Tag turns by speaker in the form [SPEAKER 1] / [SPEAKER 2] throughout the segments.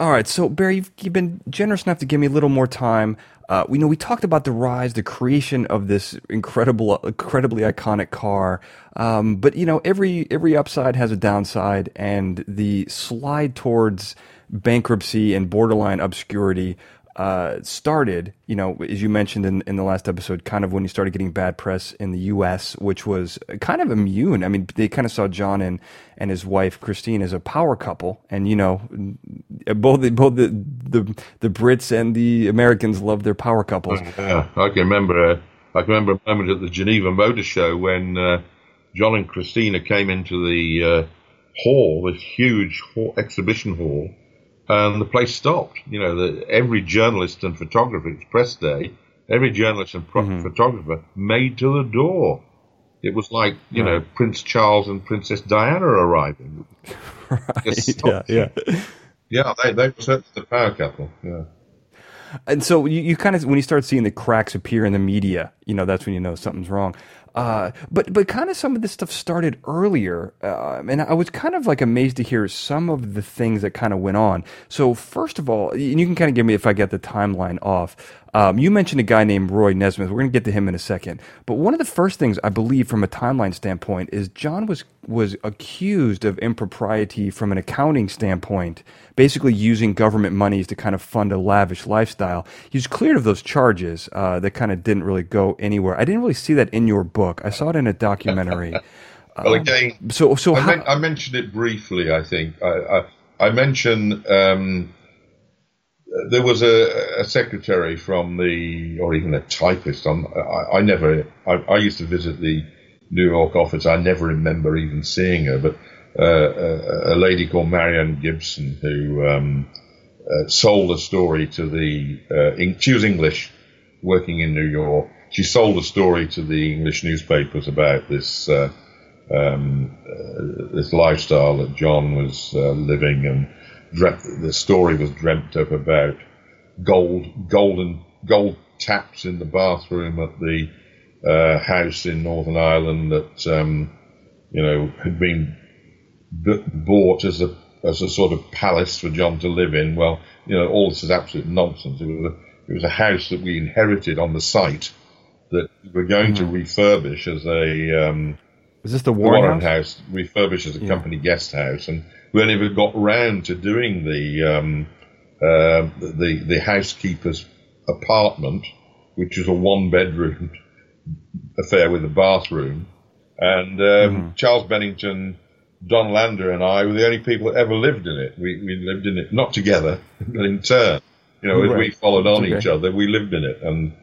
[SPEAKER 1] All right, so Barry, you've, you've been generous enough to give me a little more time. Uh, we know we talked about the rise, the creation of this incredible, incredibly iconic car. Um, but you know, every every upside has a downside, and the slide towards bankruptcy and borderline obscurity uh, started, you know, as you mentioned in, in the last episode, kind of when you started getting bad press in the U.S., which was kind of immune. I mean, they kind of saw John and, and his wife Christine as a power couple, and you know, both the, both the, the the Brits and the Americans love their power couples.
[SPEAKER 2] Yeah, I can remember. Uh, I can remember a moment at the Geneva Motor Show when uh, John and Christina came into the uh, hall, this huge hall, exhibition hall and the place stopped. You know, the, every journalist and photographer, it's press day, every journalist and pro- mm-hmm. photographer made to the door. It was like, you right. know, Prince Charles and Princess Diana arriving.
[SPEAKER 1] right. Yeah, yeah.
[SPEAKER 2] Yeah, they, they were the power couple. Yeah.
[SPEAKER 1] And so you, you kind of, when you start seeing the cracks appear in the media, you know, that's when you know something's wrong. Uh, but but kind of some of this stuff started earlier, uh, and I was kind of like amazed to hear some of the things that kind of went on. So first of all, you can kind of give me if I get the timeline off. Um, you mentioned a guy named Roy Nesseth. We're going to get to him in a second. But one of the first things I believe, from a timeline standpoint, is John was was accused of impropriety from an accounting standpoint, basically using government monies to kind of fund a lavish lifestyle. He was cleared of those charges uh, that kind of didn't really go anywhere. I didn't really see that in your book. I saw it in a documentary.
[SPEAKER 2] well, again, um, so so I, how, men- I, mentioned it briefly. I think I I, I mentioned. Um, there was a, a, secretary from the, or even a typist. I, I never, I, I, used to visit the New York office. I never remember even seeing her, but uh, a, a, lady called Marianne Gibson who um, uh, sold a story to the. Uh, she was English, working in New York. She sold a story to the English newspapers about this. Uh, um, uh, this lifestyle that John was uh, living, and the story was dreamt up about gold, golden, gold taps in the bathroom at the uh, house in Northern Ireland that um, you know had been b- bought as a as a sort of palace for John to live in. Well, you know, all this is absolute nonsense. It was a, it was a house that we inherited on the site that we were going mm-hmm. to refurbish as a um,
[SPEAKER 1] is this the Warren, Warren
[SPEAKER 2] house? house? Refurbished as a yeah. company guest house, and we only ever got round to doing the um, uh, the the housekeeper's apartment, which was a one bedroom affair with a bathroom, and um, mm-hmm. Charles Bennington, Don Lander, and I were the only people that ever lived in it. We we lived in it not together, but in turn. You know, right. as we followed on okay. each other, we lived in it, and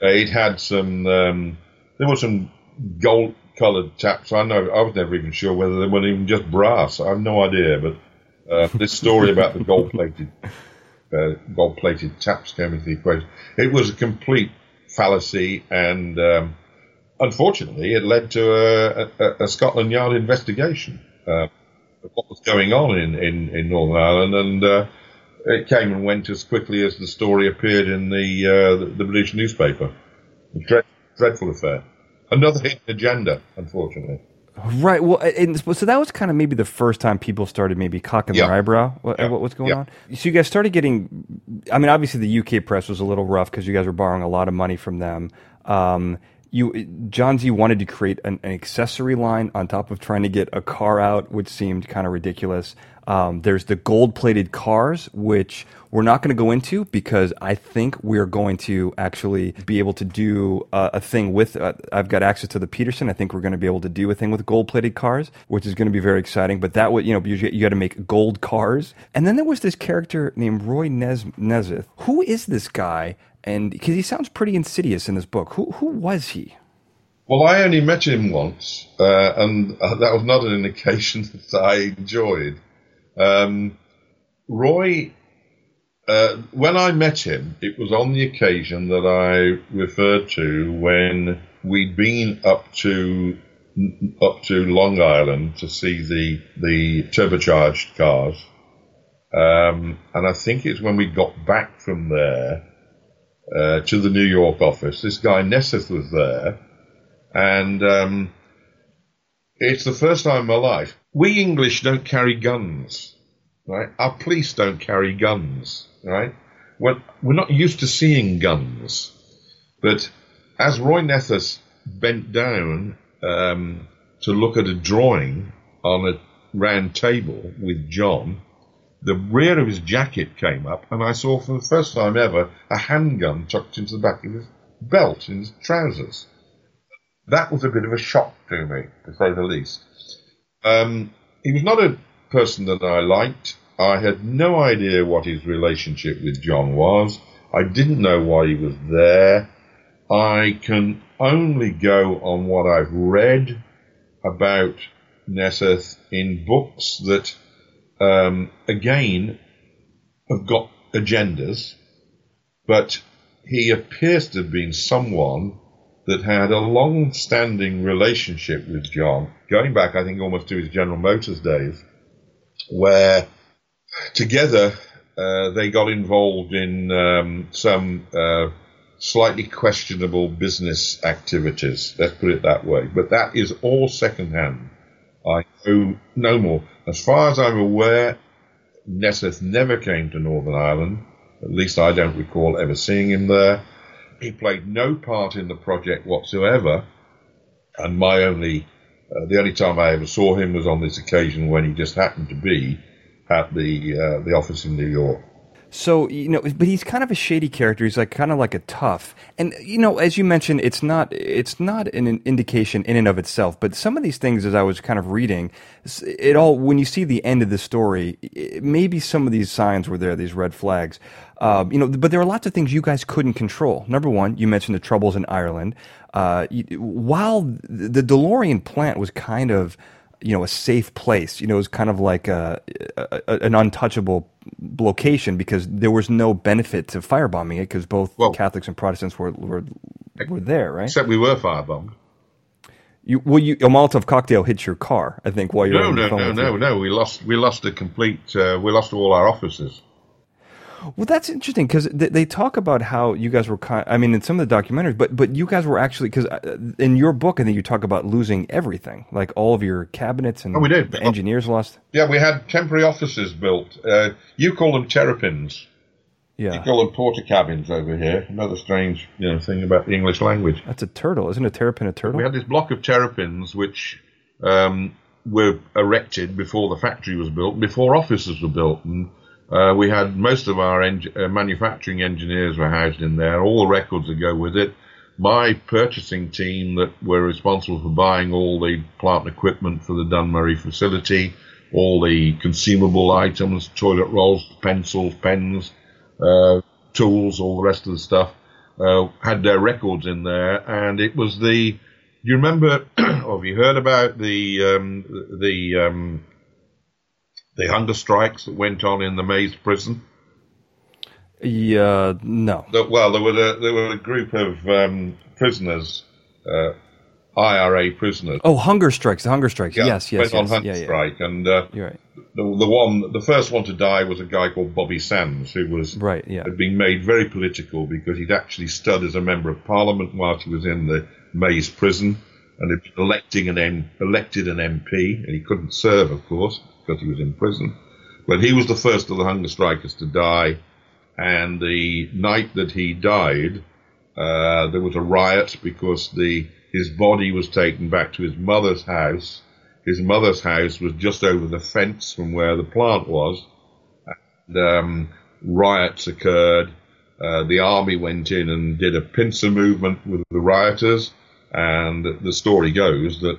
[SPEAKER 2] it had some. Um, there was some gold coloured taps. I know I was never even sure whether they were even just brass. I have no idea. But uh, this story about the gold plated uh, gold plated taps came into the equation. It was a complete fallacy, and um, unfortunately, it led to a, a, a Scotland Yard investigation uh, of what was going on in, in, in Northern Ireland, and uh, it came and went as quickly as the story appeared in the uh, the, the, British newspaper. Dread, dreadful affair. Another hidden agenda, unfortunately.
[SPEAKER 1] Right. Well, and so that was kind of maybe the first time people started maybe cocking their eyebrow what, what, what's going on. So you guys started getting. I mean, obviously the UK press was a little rough because you guys were borrowing a lot of money from them. Um, you John Z wanted to create an, an, accessory line on top of trying to get a car out, which seemed kind of ridiculous. Um, there's the gold plated cars, which we're not going to go into because I think we're going to actually be able to do uh, a thing with. Uh, I've got access to the Petersen. I think we're going to be able to do a thing with gold plated cars, which is going to be very exciting. But that would, you know, you, you got to make gold cars. And then there was this character named Roy Nes- Nesseth. Who is this guy? And because he sounds pretty insidious in this book. Who, who was he?
[SPEAKER 2] Well, I only met him once, uh, and uh, that was not an indication that I enjoyed. Um, Roy, uh, when I met him, it was on the occasion that I referred to when we'd been up to up to Long Island to see the the turbocharged cars, um, and I think it's when we got back from there uh, to the New York office. This guy Nesseth was there, and um, it's the first time in my life we English don't carry guns. right? Our police don't carry guns, right? We're, we're not used to seeing guns. But as Roy Nesseth bent down um, to look at a drawing on a round table with John, the rear of his jacket came up, and I saw for the first time ever a handgun tucked into the back of his belt in his trousers. That was a bit of a shock to me, to say the least. Um, he was not a person that I liked. I had no idea what his relationship with John was. I didn't know why he was there. I can only go on what I've read about Nesseth in books that, um, again, have got agendas, but he appears to have been someone that had a long standing relationship with John, going back, I think, almost to his General Motors days, where together uh, they got involved in um, some uh, slightly questionable business activities. Let's put it that way. But that is all secondhand. I no more. As far as I'm aware, Nesseth never came to Northern Ireland. At least I don't recall ever seeing him there. He played no part in the project whatsoever, and my only uh, the only time I ever saw him was on this occasion when he just happened to be at the uh, the office in New York.
[SPEAKER 1] So you know, but he's kind of a shady character. He's like kind of like a tough, and you know, as you mentioned, it's not it's not an indication in and of itself. But some of these things, as I was kind of reading, it all when you see the end of the story, maybe some of these signs were there, these red flags. Um, you know, but there are lots of things you guys couldn't control. Number one, you mentioned the troubles in Ireland. Uh, while the DeLorean plant was kind of you know a safe place. You know, it was kind of like a, a, an untouchable location because there was no benefit to firebombing it because both well, Catholics and Protestants were, were were there, right?
[SPEAKER 2] Except we were firebombed.
[SPEAKER 1] You well, you, a Molotov cocktail hit your car, I think, while you
[SPEAKER 2] no,
[SPEAKER 1] were
[SPEAKER 2] no, no, no, no. We lost we lost a complete. Uh, we lost all our officers.
[SPEAKER 1] Well, that's interesting because they, they, talk about how you guys were. Kind, I mean, in some of the documentaries, but but you guys were actually because uh, in your book, I think you talk about losing everything, like all of your cabinets and
[SPEAKER 2] oh, we did.
[SPEAKER 1] engineers lost.
[SPEAKER 2] Yeah, we had temporary offices built. Uh, you call them terrapins.
[SPEAKER 1] Yeah.
[SPEAKER 2] You call them Portakabins over here. Another strange, you know, thing about the English language.
[SPEAKER 1] That's a turtle, isn't a terrapin a turtle?
[SPEAKER 2] We had this block of terrapins which um, were erected before the factory was built, before offices were built, and uh, we had most of our en- uh, manufacturing engineers were housed in there, all the records that go with it. My purchasing team that were responsible for buying all the plant equipment for the Dunmurry facility, all the consumable items, toilet rolls, pencils, pens, uh, tools, all the rest of the stuff, uh, had their records in there. And it was the, do you remember, or have you heard about the, um, the, um, the hunger strikes that went on in the Maze prison?
[SPEAKER 1] Yeah, no.
[SPEAKER 2] Well, there were a, there were a group of um, prisoners, uh, IRA prisoners.
[SPEAKER 1] Oh, hunger strikes! The hunger strikes. Yeah, yes, yes,
[SPEAKER 2] went on hunger
[SPEAKER 1] yeah, yeah.
[SPEAKER 2] strike, and uh,
[SPEAKER 1] You're right.
[SPEAKER 2] The, the one, the first one to die was a guy called Bobby Sands, who was
[SPEAKER 1] right. Yeah,
[SPEAKER 2] had been made very political because he'd actually stood as a member of parliament whilst he was in the Maze prison, and had been electing an M, elected an MP, and he couldn't serve, of course because he was in prison. But he was the first of the hunger strikers to die. And the night that he died, uh, there was a riot because the his body was taken back to his mother's house. His mother's house was just over the fence from where the plant was. And, um, riots occurred. Uh, the army went in and did a pincer movement with the rioters. And the story goes that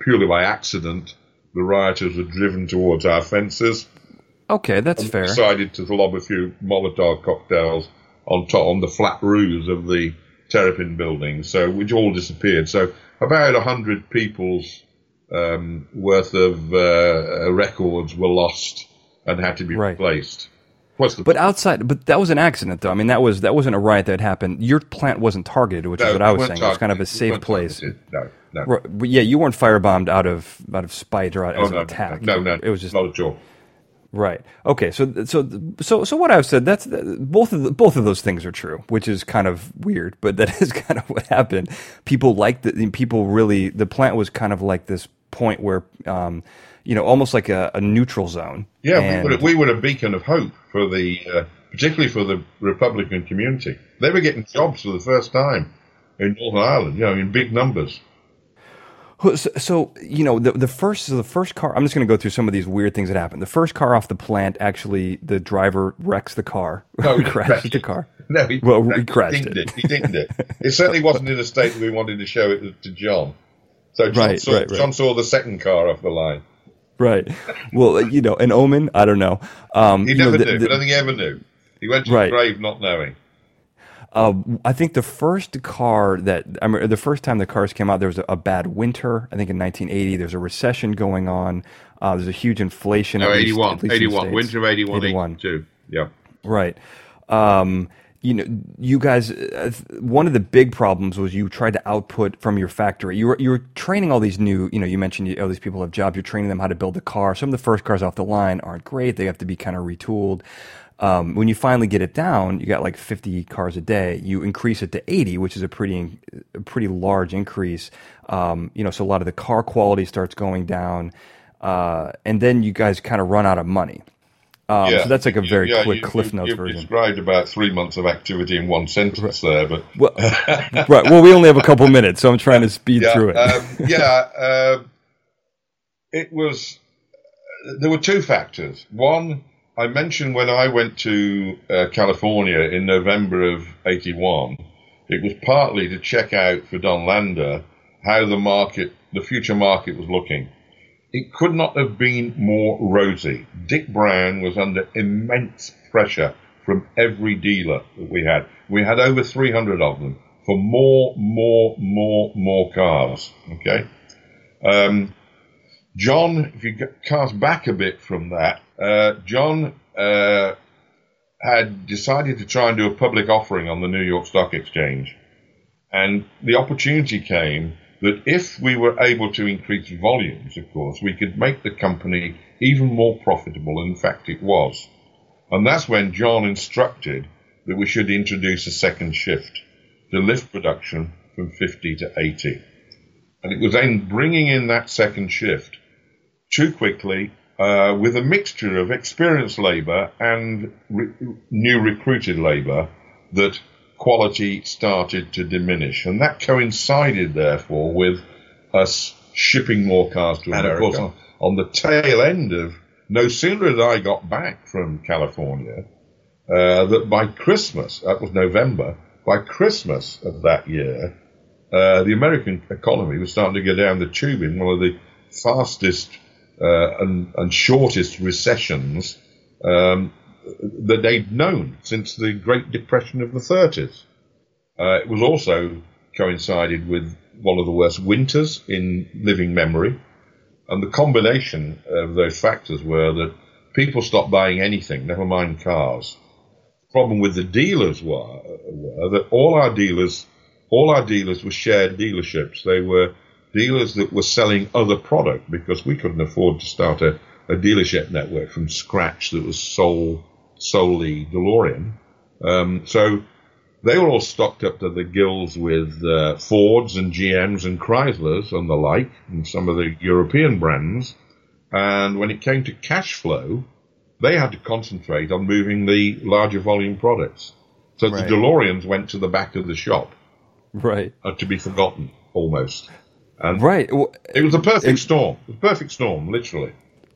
[SPEAKER 2] purely by accident, the rioters were driven towards our fences.
[SPEAKER 1] Okay, that's fair.
[SPEAKER 2] Decided to lob a few Molotov cocktails on top on the flat roofs of the Terrapin buildings, so which all disappeared. So about a hundred people's um, worth of uh, records were lost and had to be right. replaced.
[SPEAKER 1] What's the but outside, but that was an accident, though. I mean, that was that wasn't a riot that happened. Your plant wasn't targeted, which no, is what I was saying. Targeted. It was kind of a safe place.
[SPEAKER 2] No, no.
[SPEAKER 1] Right, yeah, you weren't firebombed out of out of spite or out,
[SPEAKER 2] oh,
[SPEAKER 1] as
[SPEAKER 2] no,
[SPEAKER 1] an attack.
[SPEAKER 2] No, no,
[SPEAKER 1] it was just
[SPEAKER 2] not a joke.
[SPEAKER 1] Right. Okay. So so so so what I've said that's both of the, both of those things are true, which is kind of weird, but that is kind of what happened. People liked the people really the plant was kind of like this point where, um, you know, almost like a, a neutral zone.
[SPEAKER 2] Yeah, and, we, were, we were a beacon of hope for the, uh, particularly for the Republican community. They were getting jobs for the first time in Northern Ireland, you know, in big numbers.
[SPEAKER 1] So, so, you know the the first so the first car. I'm just going to go through some of these weird things that happened. The first car off the plant, actually, the driver wrecks the car, no, he crashes the car.
[SPEAKER 2] No, he,
[SPEAKER 1] well, he crashed
[SPEAKER 2] it. it. He dinged it. It certainly wasn't in a state that we wanted to show it to John. So John, right, saw, right, right. John saw the second car off the line.
[SPEAKER 1] Right. Well, you know, an omen. I don't know.
[SPEAKER 2] Um, he never you know, the, knew. The, I don't think he ever knew. He went to right. the grave not knowing.
[SPEAKER 1] Uh, I think the first car that I mean, the first time the cars came out, there was a, a bad winter. I think in 1980, there's a recession going on. Uh, there's a huge inflation.
[SPEAKER 2] No, 81, least, 81, winter 81, 81. 82. Yeah.
[SPEAKER 1] Right. Um, you know, you guys, uh, one of the big problems was you tried to output from your factory. You were, you were training all these new, you know, you mentioned you, all these people have jobs. You're training them how to build a car. Some of the first cars off the line aren't great. They have to be kind of retooled. Um, when you finally get it down, you got like 50 cars a day. You increase it to 80, which is a pretty, a pretty large increase. Um, you know, so a lot of the car quality starts going down, uh, and then you guys kind of run out of money. Um, yeah. So that's like a very yeah, quick you, Cliff Notes
[SPEAKER 2] you,
[SPEAKER 1] version.
[SPEAKER 2] described about three months of activity in one sentence right. there, but
[SPEAKER 1] well, right. Well, we only have a couple minutes, so I'm trying to speed
[SPEAKER 2] yeah,
[SPEAKER 1] through it.
[SPEAKER 2] Um, yeah, uh, it was. There were two factors. One I mentioned when I went to uh, California in November of 81, it was partly to check out for Don Lander how the market, the future market was looking. It could not have been more rosy. Dick Brown was under immense pressure from every dealer that we had. We had over 300 of them for more, more, more, more cars. Okay. Um, John, if you cast back a bit from that, uh, John uh, had decided to try and do a public offering on the New York Stock Exchange. And the opportunity came that if we were able to increase volumes, of course, we could make the company even more profitable. In fact, it was. And that's when John instructed that we should introduce a second shift to lift production from 50 to 80. And it was then bringing in that second shift too quickly uh, with a mixture of experienced labour and re- new recruited labour that quality started to diminish. And that coincided, therefore, with us shipping more cars to America. And of course, on, on, the tail end of no sooner had I got back from California, uh, that by Christmas, that was November, by Christmas of that year, uh, the American economy was starting to go down the tube in one of the fastest and, and, shortest recessions um, that they'd known since the Great Depression of the 30s. Uh, it was also coincided with one of the worst winters in living memory. And the combination of those factors were that people stopped buying anything, never mind cars. The problem with the dealers were, were that all our dealers, all our dealers were shared dealerships. They were dealers that were selling other product because we couldn't afford to start a, a dealership network from scratch that was sole, solely DeLorean. Um, so they were all stocked up to the gills with uh, Fords and GMs and Chryslers and the like, and some of the European brands. And when it came to cash flow, they had to concentrate on moving the larger volume products. So right. the DeLoreans went to the back of the shop.
[SPEAKER 1] Right.
[SPEAKER 2] Uh, to be forgotten, almost.
[SPEAKER 1] And right. Well,
[SPEAKER 2] it was a perfect it, storm. It was a perfect storm, literally.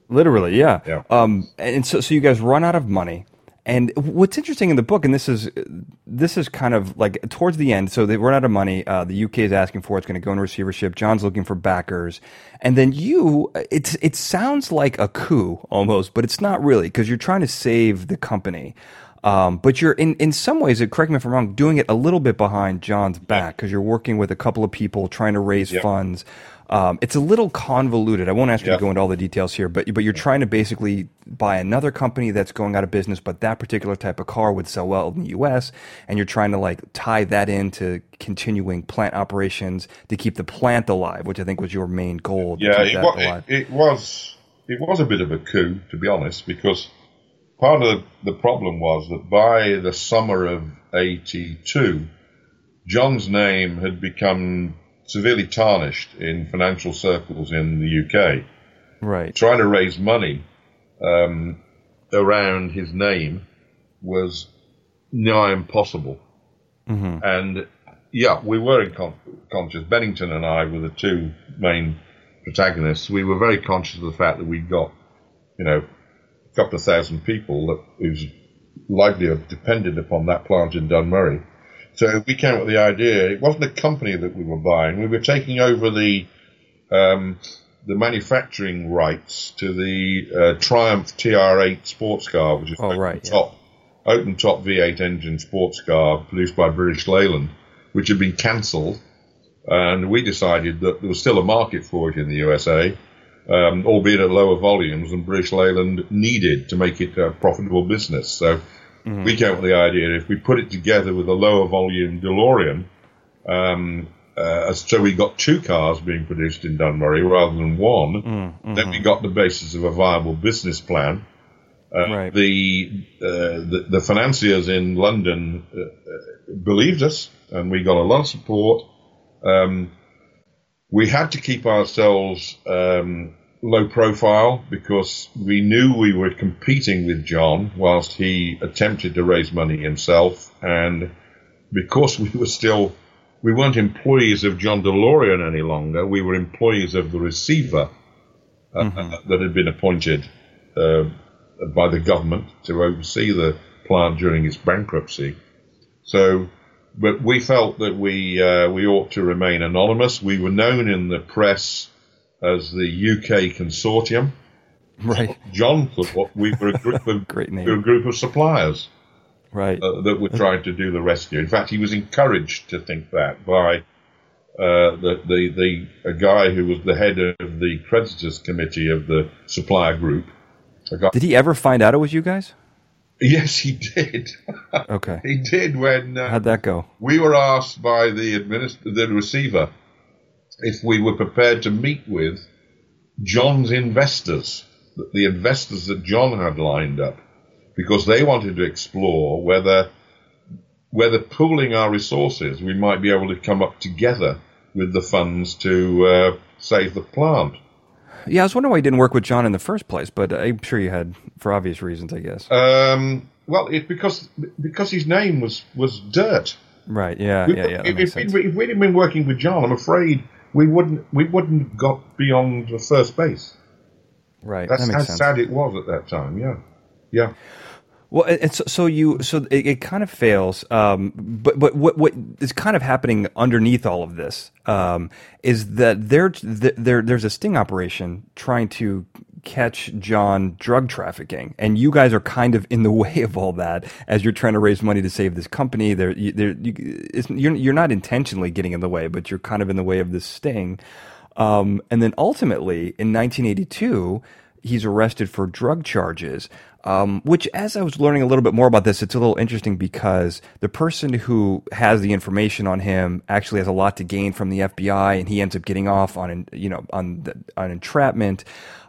[SPEAKER 1] Literally, yeah. yeah. Um, and so, so you guys run out of money. And what's interesting in the book, and this is this is kind of like towards the end. So they run out of money. Uh, the UK is asking for it. it's going to go in receivership. John's looking for backers, and then you. It's it sounds like a coup almost, but it's not really because you're trying to save the company. Um, but you're in, in some ways, correct me if I'm wrong, doing it a little bit behind John's back because you're working with a couple of people trying to raise yep. funds. Um, it's a little convoluted. I won't ask you to go into all the details here, but but you're trying to basically buy another company that's going out of business, but that particular type of car would sell well in the U.S. and you're trying to like tie that into continuing plant operations to keep the plant alive, which I think was your main goal.
[SPEAKER 2] Yeah, it, it, it was it was a bit of a coup, to be honest, because part of the problem was that by the summer of 82, John's name had become severely tarnished in financial circles in the UK.
[SPEAKER 1] Right.
[SPEAKER 2] Trying to raise money um, around his name was nigh impossible. Mm-hmm. And yeah, we were con- conscious. Bennington and I were the two main protagonists. We were very conscious of the fact that we got, you know, couple of thousand people that whose livelihood depended upon that plant in Dunmurry. So we came up with the idea. It wasn't a company that we were buying. We were taking over the um, the manufacturing rights to the uh, Triumph TR8 sports car, which is
[SPEAKER 1] oh, right,
[SPEAKER 2] top yeah. open top V8 engine sports car produced by British Leyland, which had been cancelled. And we decided that there was still a market for it in the USA, um, albeit at lower volumes than British Leyland needed to make it a profitable business. So mm-hmm. we came up with the idea if we put it together with a lower volume DeLorean, um, uh, so we got two cars being produced in Dunmurry rather than one. Mm-hmm. Then we got the basis of a viable business plan. Uh, right. the, uh, the, the financiers in London uh, uh, believed us, and we got a lot of support. Um, we had to keep ourselves um, low profile because we knew we were competing with John whilst he attempted to raise money himself, and because we were still we weren't employees of John DeLorean any longer. We were employees of the receiver uh, mm-hmm. that had been appointed uh, by the government to oversee the plant during its bankruptcy. So, but we felt that we uh, we ought to remain anonymous. We were known in the press as the UK Consortium.
[SPEAKER 1] Right.
[SPEAKER 2] John thought we were a group of
[SPEAKER 1] Great name.
[SPEAKER 2] We were a group of suppliers
[SPEAKER 1] right.
[SPEAKER 2] Uh, that were trying to do the rescue. In fact, he was encouraged to think that by uh, the, the, the a guy who was the head of the creditors committee of the supplier group.
[SPEAKER 1] Did he ever find out it was you guys?
[SPEAKER 2] Yes, he did.
[SPEAKER 1] Okay,
[SPEAKER 2] he did when.
[SPEAKER 1] Uh, How'd that go?
[SPEAKER 2] We were asked by the administ- the receiver if we were prepared to meet with John's investors, the investors that John had lined up because they wanted to explore whether whether pooling our resources we might be able to come up together with the funds to uh, save the plant.
[SPEAKER 1] Yeah, I was wondering why you didn't work with John in the first place, but I'm sure you had for obvious reasons, I guess.
[SPEAKER 2] Um, well, it's because because his name was was Dirt.
[SPEAKER 1] Right. Yeah. We, yeah. Yeah.
[SPEAKER 2] If, if, if, we'd been working with John, I'm afraid we wouldn't we wouldn't have got beyond the first base.
[SPEAKER 1] Right.
[SPEAKER 2] That's
[SPEAKER 1] that
[SPEAKER 2] how
[SPEAKER 1] sense.
[SPEAKER 2] sad it was at that time. Yeah. Yeah.
[SPEAKER 1] Well, so you so it, it kind of fails, um, but but what what is kind of happening underneath all of this um, is that there there there's a sting operation trying to catch John drug trafficking, and you guys are kind of in the way of all that as you're trying to raise money to save this company. There, you, you're you're not intentionally getting in the way, but you're kind of in the way of this sting. Um, and then ultimately, in 1982, he's arrested for drug charges. Um, which, as I was learning a little bit more about this, it's a little interesting because the person who has the information on him actually has a lot to gain from the FBI, and he ends up getting off on, you know, on the, on entrapment.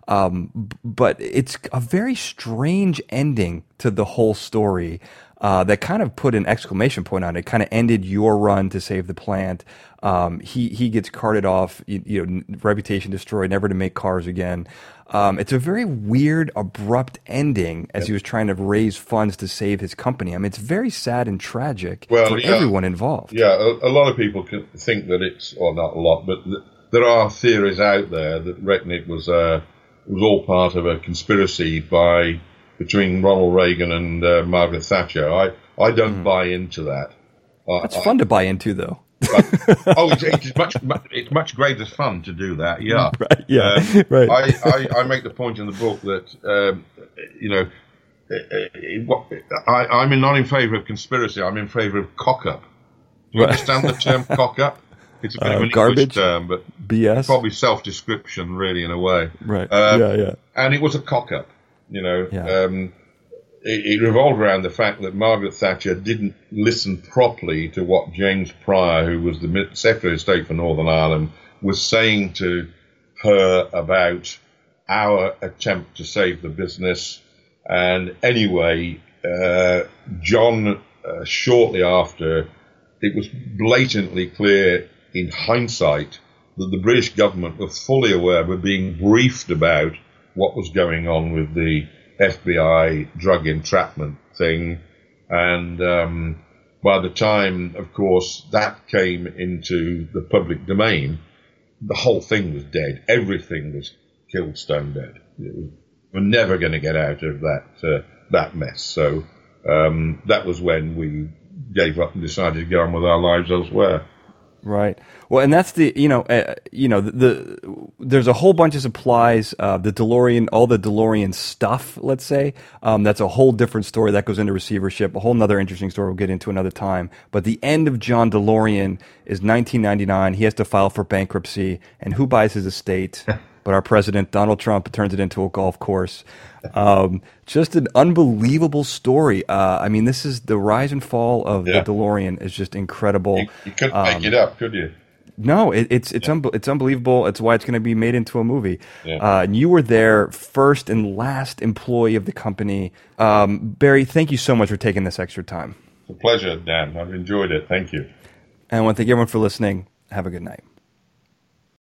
[SPEAKER 1] Um, but it's a very strange ending to the whole story. Uh, that kind of put an exclamation point on it. Kind of ended your run to save the plant. Um, he he gets carted off. You, you, know, reputation destroyed, never to make cars again. Um, it's a very weird, abrupt ending as yep. he was trying to raise funds to save his company. I mean, it's very sad and tragic well, for yeah, everyone involved.
[SPEAKER 2] Yeah, a, a, lot of people think that it's, or not a lot, but th- there are theories out there that it was uh, was all part of a conspiracy by between Ronald Reagan and uh, Margaret Thatcher. I I don't mm. buy into that.
[SPEAKER 1] It's fun to buy into, though.
[SPEAKER 2] But, oh, it's, it's, much it's much greater fun to do that. Yeah,
[SPEAKER 1] right. Yeah, uh, right.
[SPEAKER 2] I, I, I, make the point in the book that um, you know I, am not in favour of conspiracy. I'm in favour of cock up. Do you right. understand the term cock up? It's a bit uh, of an garbage English term, but
[SPEAKER 1] BS.
[SPEAKER 2] Probably self description, really, in a way.
[SPEAKER 1] Right. Uh, yeah, yeah.
[SPEAKER 2] And it was a cock up. You know. Yeah. Um, it, it, revolved around the fact that Margaret Thatcher didn't listen properly to what James Prior, who was the Secretary of State for Northern Ireland, was saying to her about our attempt to save the business. And anyway, uh, John, uh, shortly after, it was blatantly clear in hindsight, that the British government were fully aware, were being briefed about what was going on with the FBI drug entrapment thing. And um, by the time, of course, that came into the public domain, the whole thing was dead. Everything was killed stone dead. We're never going to get out of that uh, that mess. So um, that was when we gave up and decided to go on with our lives elsewhere.
[SPEAKER 1] Right. Well, and that's the you know uh, you know the, the, there's a whole bunch of supplies, uh, the DeLorean, all the DeLorean stuff. Let's say um, that's a whole different story that goes into receivership. A whole other interesting story we'll get into another time. But the end of John DeLorean is 1999. He has to file for bankruptcy, and who buys his estate? but our president Donald Trump turns it into a golf course. Um, just an unbelievable story. Uh, I mean, this is the rise and fall of yeah. the DeLorean is just incredible.
[SPEAKER 2] You, you couldn't um, make it up, could you?
[SPEAKER 1] No, it, it's it's yeah. un- it's unbelievable. It's why it's going to be made into a movie. Yeah. Uh, and you were there first and last employee of the company. Um, Barry, thank you so much for taking this extra time.
[SPEAKER 2] It's a pleasure, Dan. I've enjoyed it. Thank you.
[SPEAKER 1] And I want to thank everyone for listening. Have a good night.